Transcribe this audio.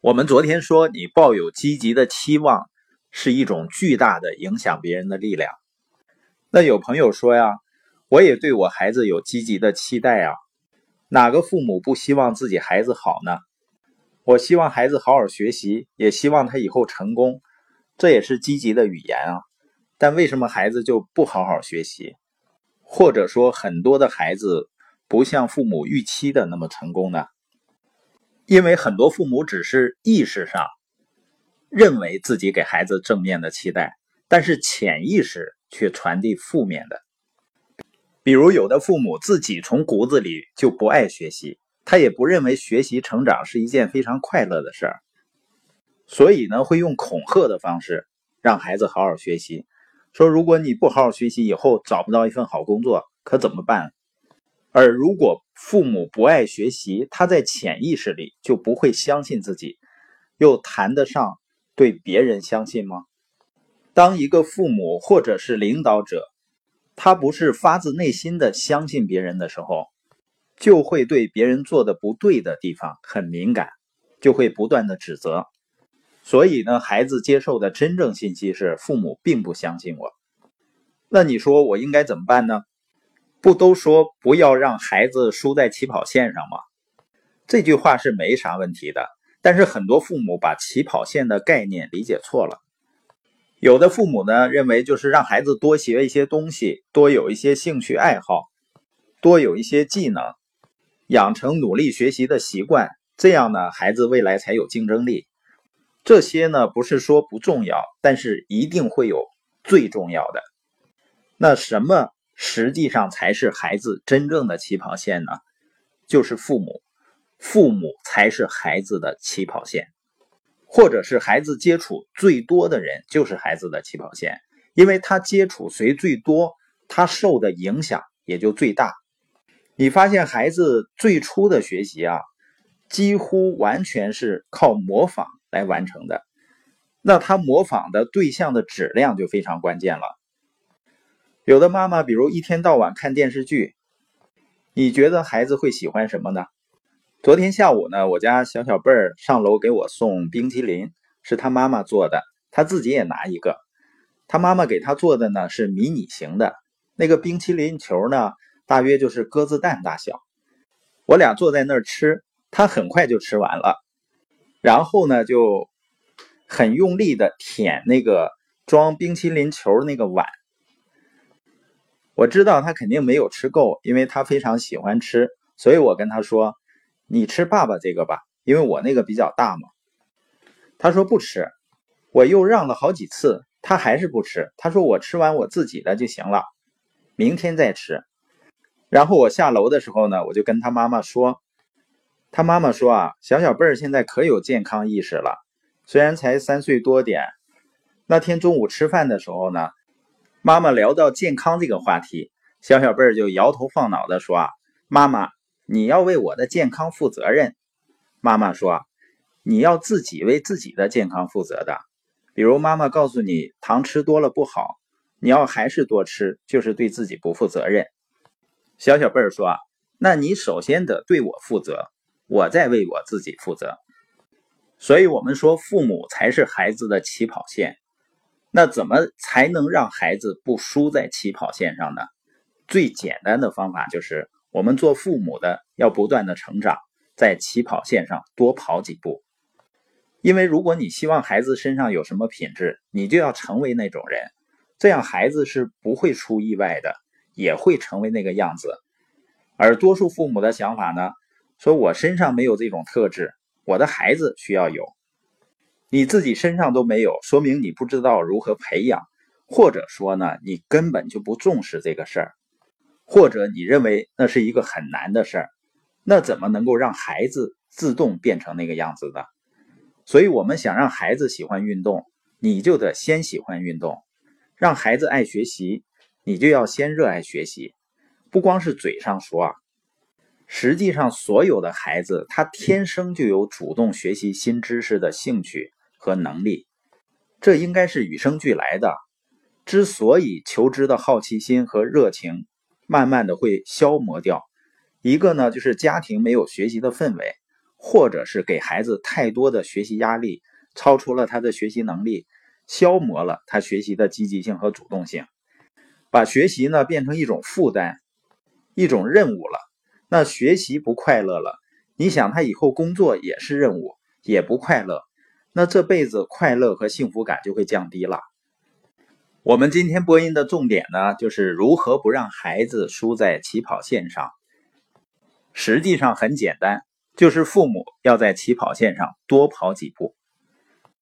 我们昨天说，你抱有积极的期望是一种巨大的影响别人的力量。那有朋友说呀，我也对我孩子有积极的期待啊。哪个父母不希望自己孩子好呢？我希望孩子好好学习，也希望他以后成功，这也是积极的语言啊。但为什么孩子就不好好学习？或者说，很多的孩子不像父母预期的那么成功呢？因为很多父母只是意识上认为自己给孩子正面的期待，但是潜意识却传递负面的。比如，有的父母自己从骨子里就不爱学习，他也不认为学习成长是一件非常快乐的事儿，所以呢，会用恐吓的方式让孩子好好学习，说如果你不好好学习，以后找不到一份好工作，可怎么办？而如果父母不爱学习，他在潜意识里就不会相信自己，又谈得上对别人相信吗？当一个父母或者是领导者，他不是发自内心的相信别人的时候，就会对别人做的不对的地方很敏感，就会不断的指责。所以呢，孩子接受的真正信息是父母并不相信我。那你说我应该怎么办呢？不都说不要让孩子输在起跑线上吗？这句话是没啥问题的。但是很多父母把起跑线的概念理解错了。有的父母呢认为就是让孩子多学一些东西，多有一些兴趣爱好，多有一些技能，养成努力学习的习惯，这样呢孩子未来才有竞争力。这些呢不是说不重要，但是一定会有最重要的。那什么？实际上才是孩子真正的起跑线呢，就是父母，父母才是孩子的起跑线，或者是孩子接触最多的人就是孩子的起跑线，因为他接触谁最多，他受的影响也就最大。你发现孩子最初的学习啊，几乎完全是靠模仿来完成的，那他模仿的对象的质量就非常关键了。有的妈妈，比如一天到晚看电视剧，你觉得孩子会喜欢什么呢？昨天下午呢，我家小小贝儿上楼给我送冰淇淋，是他妈妈做的，他自己也拿一个。他妈妈给他做的呢是迷你型的，那个冰淇淋球呢，大约就是鸽子蛋大小。我俩坐在那儿吃，他很快就吃完了，然后呢就很用力的舔那个装冰淇淋球那个碗。我知道他肯定没有吃够，因为他非常喜欢吃，所以我跟他说：“你吃爸爸这个吧，因为我那个比较大嘛。”他说不吃，我又让了好几次，他还是不吃。他说我吃完我自己的就行了，明天再吃。然后我下楼的时候呢，我就跟他妈妈说：“他妈妈说啊，小小贝儿现在可有健康意识了，虽然才三岁多点。那天中午吃饭的时候呢。”妈妈聊到健康这个话题，小小贝儿就摇头晃脑的说：“啊，妈妈，你要为我的健康负责任。”妈妈说：“你要自己为自己的健康负责的。比如妈妈告诉你糖吃多了不好，你要还是多吃，就是对自己不负责任。”小小贝儿说：“那你首先得对我负责，我再为我自己负责。”所以，我们说父母才是孩子的起跑线。那怎么才能让孩子不输在起跑线上呢？最简单的方法就是我们做父母的要不断的成长，在起跑线上多跑几步。因为如果你希望孩子身上有什么品质，你就要成为那种人，这样孩子是不会出意外的，也会成为那个样子。而多数父母的想法呢，说我身上没有这种特质，我的孩子需要有。你自己身上都没有，说明你不知道如何培养，或者说呢，你根本就不重视这个事儿，或者你认为那是一个很难的事儿，那怎么能够让孩子自动变成那个样子的？所以，我们想让孩子喜欢运动，你就得先喜欢运动；让孩子爱学习，你就要先热爱学习。不光是嘴上说啊。实际上，所有的孩子他天生就有主动学习新知识的兴趣和能力，这应该是与生俱来的。之所以求知的好奇心和热情慢慢的会消磨掉，一个呢就是家庭没有学习的氛围，或者是给孩子太多的学习压力，超出了他的学习能力，消磨了他学习的积极性和主动性，把学习呢变成一种负担，一种任务了。那学习不快乐了，你想他以后工作也是任务，也不快乐，那这辈子快乐和幸福感就会降低了。我们今天播音的重点呢，就是如何不让孩子输在起跑线上。实际上很简单。就是父母要在起跑线上多跑几步。